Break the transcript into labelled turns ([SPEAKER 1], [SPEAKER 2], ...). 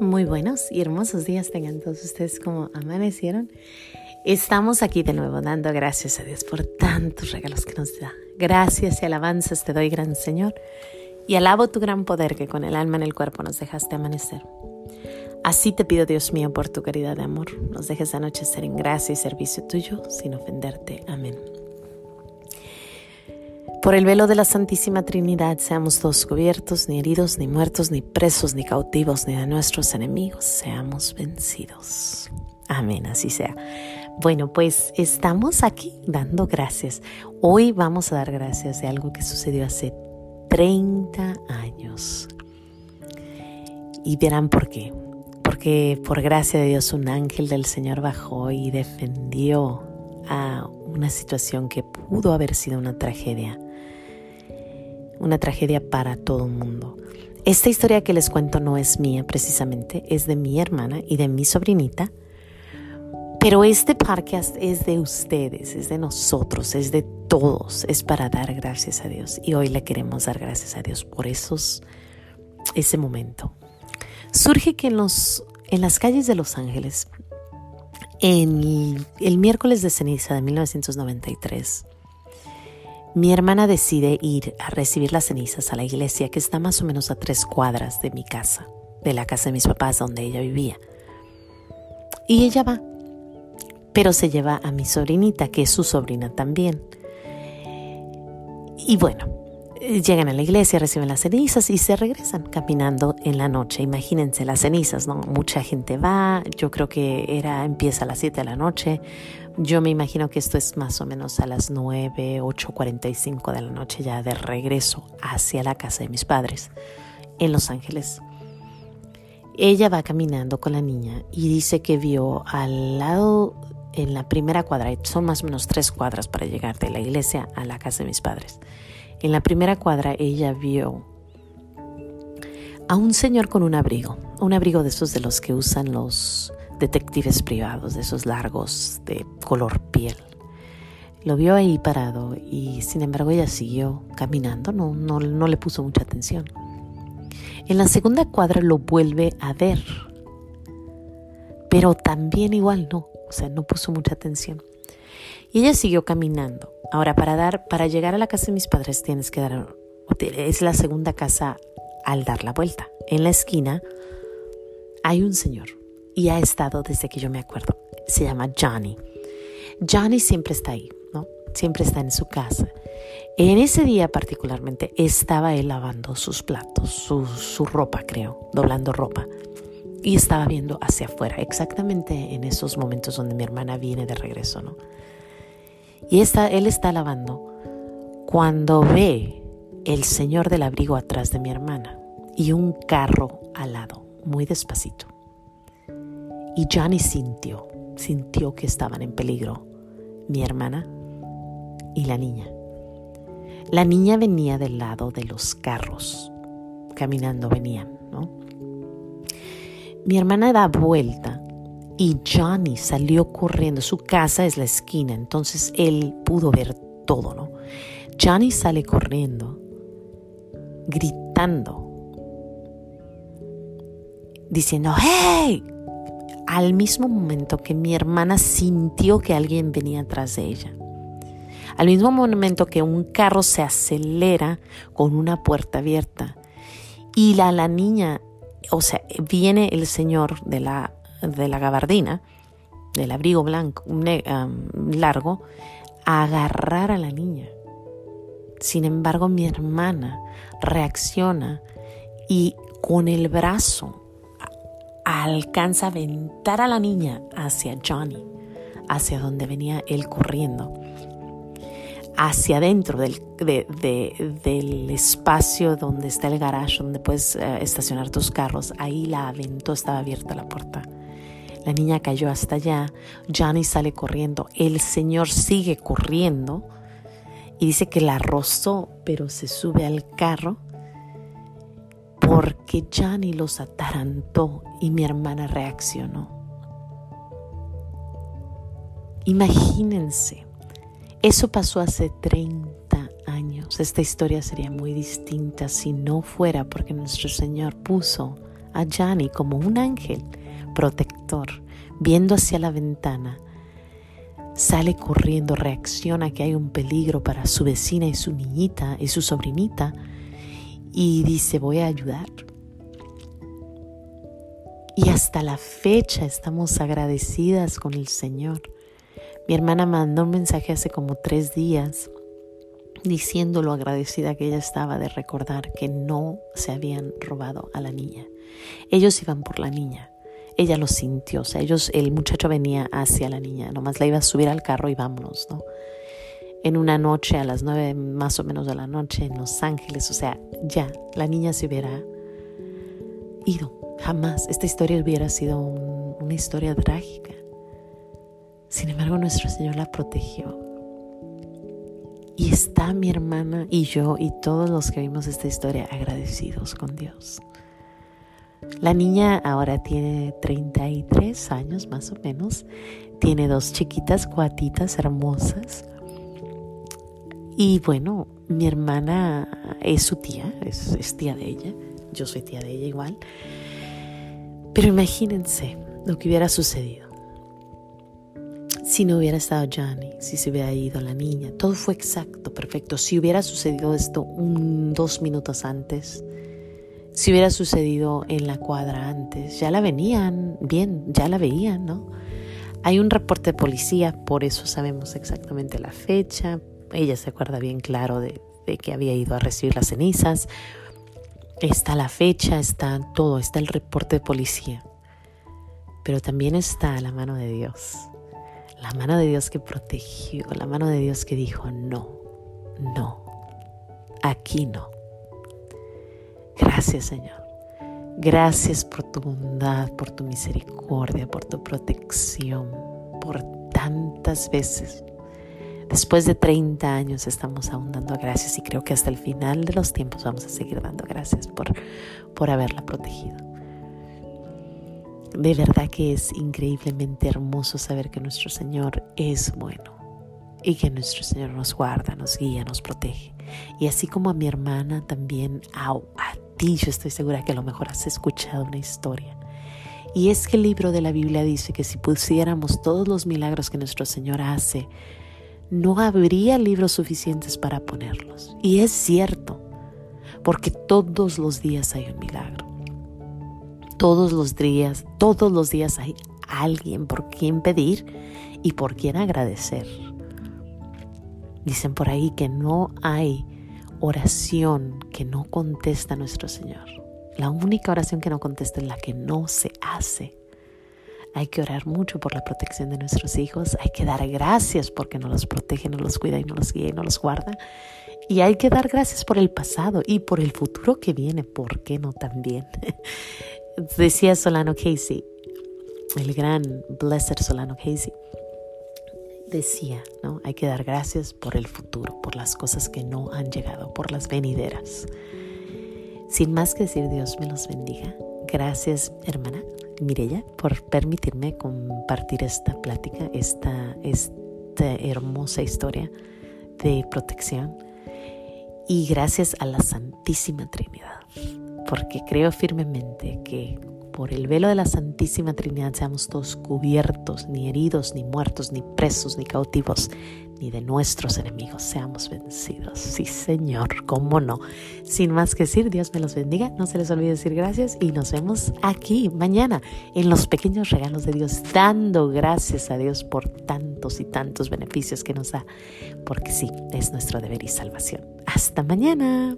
[SPEAKER 1] Muy buenos y hermosos días tengan todos ustedes como amanecieron. Estamos aquí de nuevo dando gracias a Dios por tantos regalos que nos da. Gracias y alabanzas te doy, gran Señor, y alabo tu gran poder que con el alma en el cuerpo nos dejaste amanecer. Así te pido, Dios mío, por tu caridad de amor, nos dejes anochecer en gracia y servicio tuyo sin ofenderte. Amén. Por el velo de la Santísima Trinidad seamos todos cubiertos, ni heridos, ni muertos, ni presos, ni cautivos, ni de nuestros enemigos seamos vencidos. Amén, así sea. Bueno, pues estamos aquí dando gracias. Hoy vamos a dar gracias de algo que sucedió hace 30 años. Y verán por qué. Porque por gracia de Dios un ángel del Señor bajó y defendió a una situación que pudo haber sido una tragedia una tragedia para todo el mundo. Esta historia que les cuento no es mía precisamente, es de mi hermana y de mi sobrinita, pero este podcast es de ustedes, es de nosotros, es de todos, es para dar gracias a Dios y hoy le queremos dar gracias a Dios por esos, ese momento. Surge que en, los, en las calles de Los Ángeles, en el miércoles de ceniza de 1993, mi hermana decide ir a recibir las cenizas a la iglesia que está más o menos a tres cuadras de mi casa, de la casa de mis papás donde ella vivía. Y ella va, pero se lleva a mi sobrinita, que es su sobrina también. Y bueno, llegan a la iglesia, reciben las cenizas y se regresan caminando en la noche. Imagínense las cenizas, ¿no? Mucha gente va, yo creo que era empieza a las 7 de la noche, yo me imagino que esto es más o menos a las 9, 8.45 de la noche ya de regreso hacia la casa de mis padres en Los Ángeles. Ella va caminando con la niña y dice que vio al lado en la primera cuadra, son más o menos tres cuadras para llegar de la iglesia a la casa de mis padres. En la primera cuadra ella vio a un señor con un abrigo, un abrigo de esos de los que usan los detectives privados, de esos largos de color piel. Lo vio ahí parado y sin embargo ella siguió caminando, no, no, no le puso mucha atención. En la segunda cuadra lo vuelve a ver, pero también igual no, o sea, no puso mucha atención. Y ella siguió caminando. Ahora, para, dar, para llegar a la casa de mis padres tienes que dar, es la segunda casa al dar la vuelta. En la esquina hay un señor y ha estado desde que yo me acuerdo. Se llama Johnny. Johnny siempre está ahí, ¿no? Siempre está en su casa. En ese día particularmente estaba él lavando sus platos, su, su ropa, creo, doblando ropa. Y estaba viendo hacia afuera, exactamente en esos momentos donde mi hermana viene de regreso, ¿no? Y está, él está lavando cuando ve el señor del abrigo atrás de mi hermana y un carro al lado, muy despacito. Y Johnny sintió, sintió que estaban en peligro mi hermana y la niña. La niña venía del lado de los carros, caminando venían, ¿no? Mi hermana da vuelta y Johnny salió corriendo. Su casa es la esquina, entonces él pudo ver todo, ¿no? Johnny sale corriendo, gritando, diciendo, ¡Hey! al mismo momento que mi hermana sintió que alguien venía atrás de ella. Al mismo momento que un carro se acelera con una puerta abierta y la, la niña, o sea, viene el señor de la, de la gabardina, del abrigo blanco, um, largo, a agarrar a la niña. Sin embargo, mi hermana reacciona y con el brazo alcanza a aventar a la niña hacia Johnny, hacia donde venía él corriendo, hacia adentro del, del espacio donde está el garage, donde puedes eh, estacionar tus carros. Ahí la aventó, estaba abierta la puerta. La niña cayó hasta allá, Johnny sale corriendo, el señor sigue corriendo y dice que la rozó, pero se sube al carro porque Johnny los atarantó y mi hermana reaccionó. Imagínense, eso pasó hace 30 años. Esta historia sería muy distinta si no fuera porque nuestro Señor puso a Johnny como un ángel protector, viendo hacia la ventana. Sale corriendo, reacciona que hay un peligro para su vecina y su niñita y su sobrinita y dice voy a ayudar. Y hasta la fecha estamos agradecidas con el Señor. Mi hermana mandó un mensaje hace como tres días diciendo lo agradecida que ella estaba de recordar que no se habían robado a la niña. Ellos iban por la niña. Ella lo sintió, o sea, ellos, el muchacho venía hacia la niña, nomás la iba a subir al carro y vámonos, ¿no? En una noche, a las nueve más o menos de la noche, en Los Ángeles, o sea, ya, la niña se hubiera ido, jamás. Esta historia hubiera sido una historia trágica. Sin embargo, nuestro Señor la protegió y está mi hermana y yo y todos los que vimos esta historia agradecidos con Dios. La niña ahora tiene 33 años más o menos. Tiene dos chiquitas cuatitas hermosas. Y bueno, mi hermana es su tía, es, tía de ella. Yo soy tía de ella igual. Pero imagínense lo que hubiera sucedido si no hubiera estado Johnny, si se hubiera ido la niña, todo fue exacto, perfecto. Si hubiera sucedido esto un, dos minutos antes, si hubiera sucedido en la cuadra antes, ya la venían bien, ya la veían, ¿no? Hay un reporte de policía, por eso sabemos exactamente la fecha. Ella se acuerda bien claro de, de que había ido a recibir las cenizas. Está la fecha, está todo, está el reporte de policía. Pero también está la mano de Dios la mano de Dios que protegió, la mano de Dios que dijo, no, no, aquí no. Gracias Señor. Gracias por tu bondad, por tu misericordia, por tu protección, por tantas veces. Después de 30 años estamos aún dando gracias y creo que hasta el final de los tiempos vamos a seguir dando gracias por, por haberla protegido. De verdad que es increíblemente hermoso saber que nuestro Señor es bueno y que nuestro Señor nos guarda, nos guía, nos protege. Y así como a mi hermana, también a, yo estoy segura que a lo mejor has escuchado una historia. Y es que el libro de la Biblia dice que si pusiéramos todos los milagros que nuestro Señor hace, no habría libros suficientes para ponerlos. Y es cierto, porque todos los días hay un milagro. Todos los días, todos los días hay alguien por quien pedir y por quien agradecer. Dicen por ahí que no hay oración que no contesta nuestro Señor. La única oración que no contesta es la que no se hace. Hay que orar mucho por la protección de nuestros hijos. Hay que dar gracias porque nos los protege, nos los cuida y nos los guía y nos los guarda. Y hay que dar gracias por el pasado y por el futuro que viene. ¿Por qué no también? Decía Solano Casey, el gran Blessed Solano Casey, decía, ¿no? Hay que dar gracias por el futuro, por las cosas que no han llegado, por las venideras. Sin más que decir, Dios me los bendiga. Gracias, hermana Mirella, por permitirme compartir esta plática, esta, esta hermosa historia de protección. Y gracias a la Santísima Trinidad porque creo firmemente que por el velo de la Santísima Trinidad seamos todos cubiertos, ni heridos, ni muertos, ni presos, ni cautivos, ni de nuestros enemigos seamos vencidos. Sí, Señor, cómo no. Sin más que decir, Dios me los bendiga. No se les olvide decir gracias y nos vemos aquí mañana en los pequeños regalos de Dios, dando gracias a Dios por tantos y tantos beneficios que nos da, porque sí, es nuestro deber y salvación. Hasta mañana.